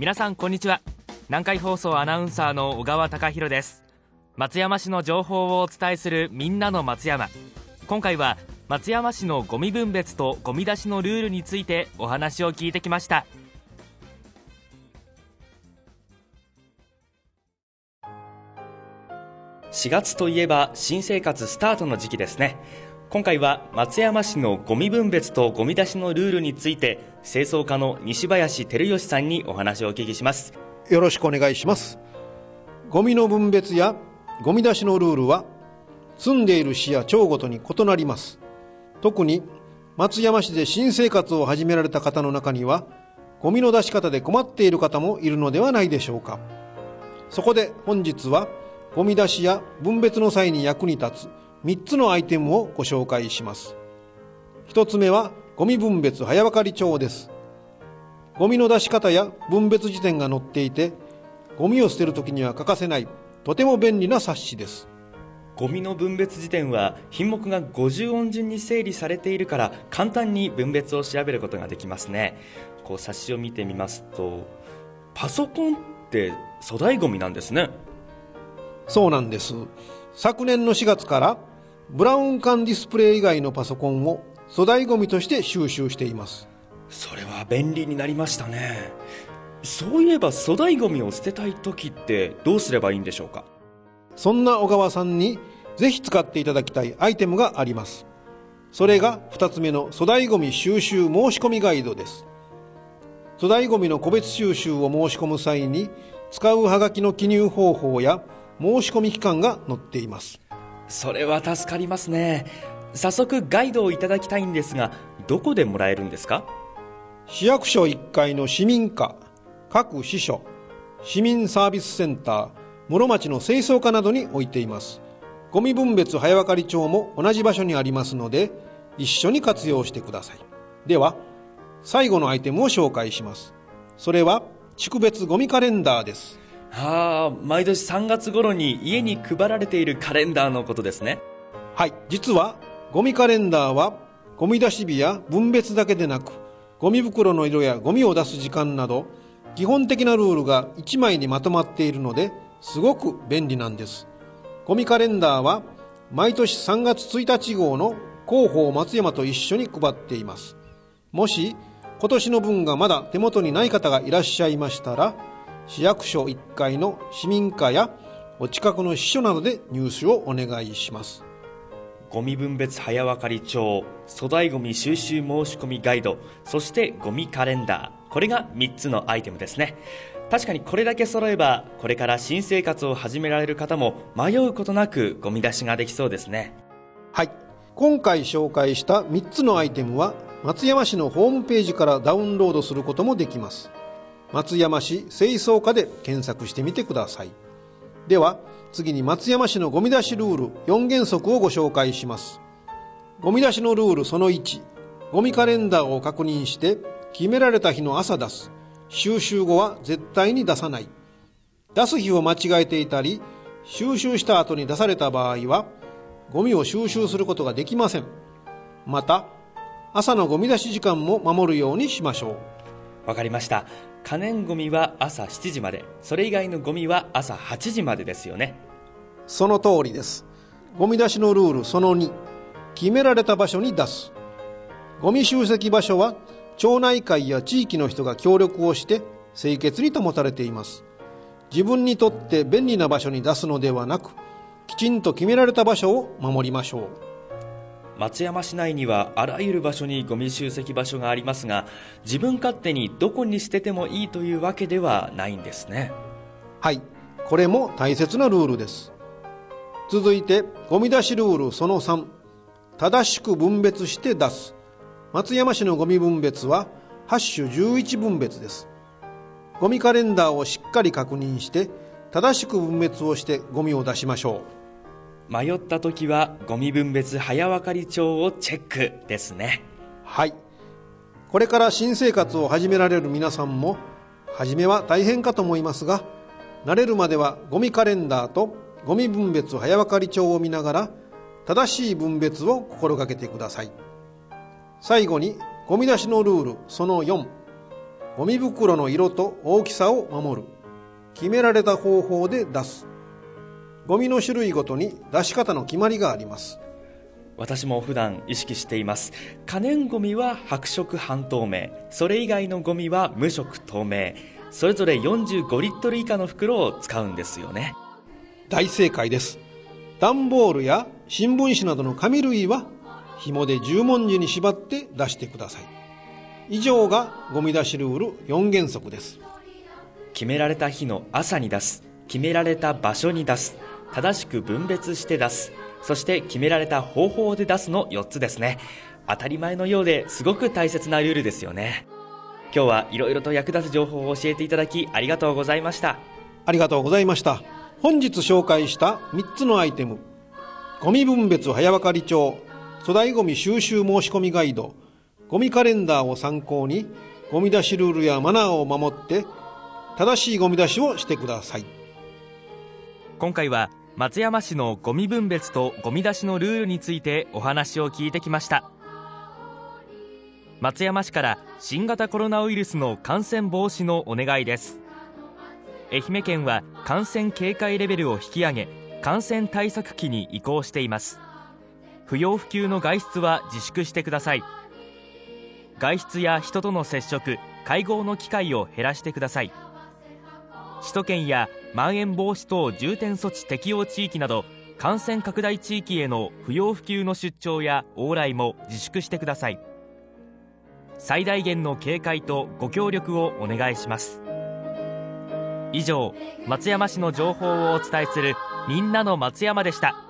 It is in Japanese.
皆さんこんにちは。南海放送アナウンサーの小川貴博です。松山市の情報をお伝えするみんなの松山。今回は松山市のゴミ分別とゴミ出しのルールについてお話を聞いてきました。4月といえば新生活スタートの時期ですね。今回は松山市のゴミ分別とゴミ出しのルールについて清掃課の西林照義さんにお話をお聞きします。よろしくお願いします。ゴミの分別やゴミ出しのルールは住んでいる市や町ごとに異なります。特に松山市で新生活を始められた方の中にはゴミの出し方で困っている方もいるのではないでしょうか。そこで本日はゴミ出しや分別の際に役に立つ3つのアイテムをご紹介します。1つ目はゴミ分別早分かり帳です。ゴミの出し方や分別時点が載っていてゴミを捨てるときには欠かせないとても便利な冊子です。ゴミの分別時点は品目が50音順に整理されているから簡単に分別を調べることができますね。こう冊子を見てみますとパソコンって粗大ゴミなんですね。そうなんです。昨年の4月からブラウン管ディスプレイ以外のパソコンを粗大ゴミとして収集しています。それは便利になりましたね。そういえば粗大ゴミを捨てたい時ってどうすればいいんでしょうか？そんな小川さんにぜひ使っていただきたいアイテムがあります。それが2つ目の粗大ゴミ収集申し込みガイドです。粗大ゴミの個別収集を申し込む際に使うハガキの記入方法や申し込み期間が載っていますそれは助かりますね。早速ガイドをいただきたいんですがどこでもらえるんですか？市役所1階の市民課各支所市民サービスセンター室町の清掃課などに置いています。ゴミ分別早分かり帳も同じ場所にありますので一緒に活用してください。では最後のアイテムを紹介します。それは地区別ゴミカレンダーです。はあ毎年3月頃に家に配られているカレンダーのことですね。はい実はゴミカレンダーはゴミ出し日や分別だけでなくゴミ袋の色やゴミを出す時間など基本的なルールが1枚にまとまっているのですごく便利なんです。ゴミカレンダーは毎年3月1日号の広報松山と一緒に配っています。もし今年の分がまだ手元にない方がいらっしゃいましたら市役所1階の市民課やお近くの支所などで入手をお願いします。ゴミ分別早分かり帳粗大ゴミ収集申し込みガイドそしてゴミカレンダー。これが3つのアイテムですね。確かにこれだけ揃えばこれから新生活を始められる方も迷うことなくゴミ出しができそうですね。はい。今回紹介した3つのアイテムは松山市のホームページからダウンロードすることもできます松山市清掃課で検索してみてください。では次に松山市のゴミ出しルール4原則をご紹介します。ゴミ出しのルールその1ゴミカレンダーを確認して決められた日の朝出す。収集後は絶対に出さない。出す日を間違えていたり収集した後に出された場合はゴミを収集することができません。また朝のゴミ出し時間も守るようにしましょう。わかりました。可燃ゴミは朝7時までそれ以外のゴミは朝8時までですよね。その通りです。ゴミ出しのルールその2決められた場所に出す。ゴミ集積場所は町内会や地域の人が協力をして清潔に保たれています。自分にとって便利な場所に出すのではなくきちんと決められた場所を守りましょう。松山市内にはあらゆる場所にゴミ集積場所がありますが自分勝手にどこに捨ててもいいというわけではないんですね。はい。これも大切なルールです。続いてゴミ出しルールその3正しく分別して出す。松山市のゴミ分別は8種11分別です。ゴミカレンダーをしっかり確認して正しく分別をしてゴミを出しましょう。迷った時はゴミ分別早分かり帳をチェックですね。はい。これから新生活を始められる皆さんも初めは大変かと思いますが慣れるまではゴミカレンダーとゴミ分別早分かり帳を見ながら正しい分別を心がけてください。最後にゴミ出しのルールその4ゴミ袋の色と大きさを守る。決められた方法で出す。ゴミの種類ごとに出し方の決まりがあります。私も普段意識しています。可燃ゴミは白色半透明。それ以外のゴミは無色透明。それぞれ45リットル以下の袋を使うんですよね。大正解です。段ボールや新聞紙などの紙類は紐で十文字に縛って出してください。以上がゴミ出しルール4原則です。決められた日の朝に出す。決められた場所に出す正しく分別して出す。そして決められた方法で出すの4つですね。当たり前のようですごく大切なルールですよね。今日はいろいろと役立つ情報を教えていただきありがとうございました。ありがとうございました。本日紹介した3つのアイテム。ゴミ分別早分かり帳。粗大ゴミ収集申し込みガイド。ゴミカレンダーを参考にゴミ出しルールやマナーを守って正しいゴミ出しをしてください。今回は松山市のゴミ分別とゴミ出しのルールについてお話を聞いてきました。松山市から新型コロナウイルスの感染防止のお願いです。愛媛県は感染警戒レベルを引き上げ感染対策期に移行しています。不要不急の外出は自粛してください。外出や人との接触会合の機会を減らしてください。首都圏やまん延防止等重点措置適用地域など感染拡大地域への不要不急の出張や往来も自粛してください。最大限の警戒とご協力をお願いします。以上松山市の情報をお伝えするみんなの松山でした。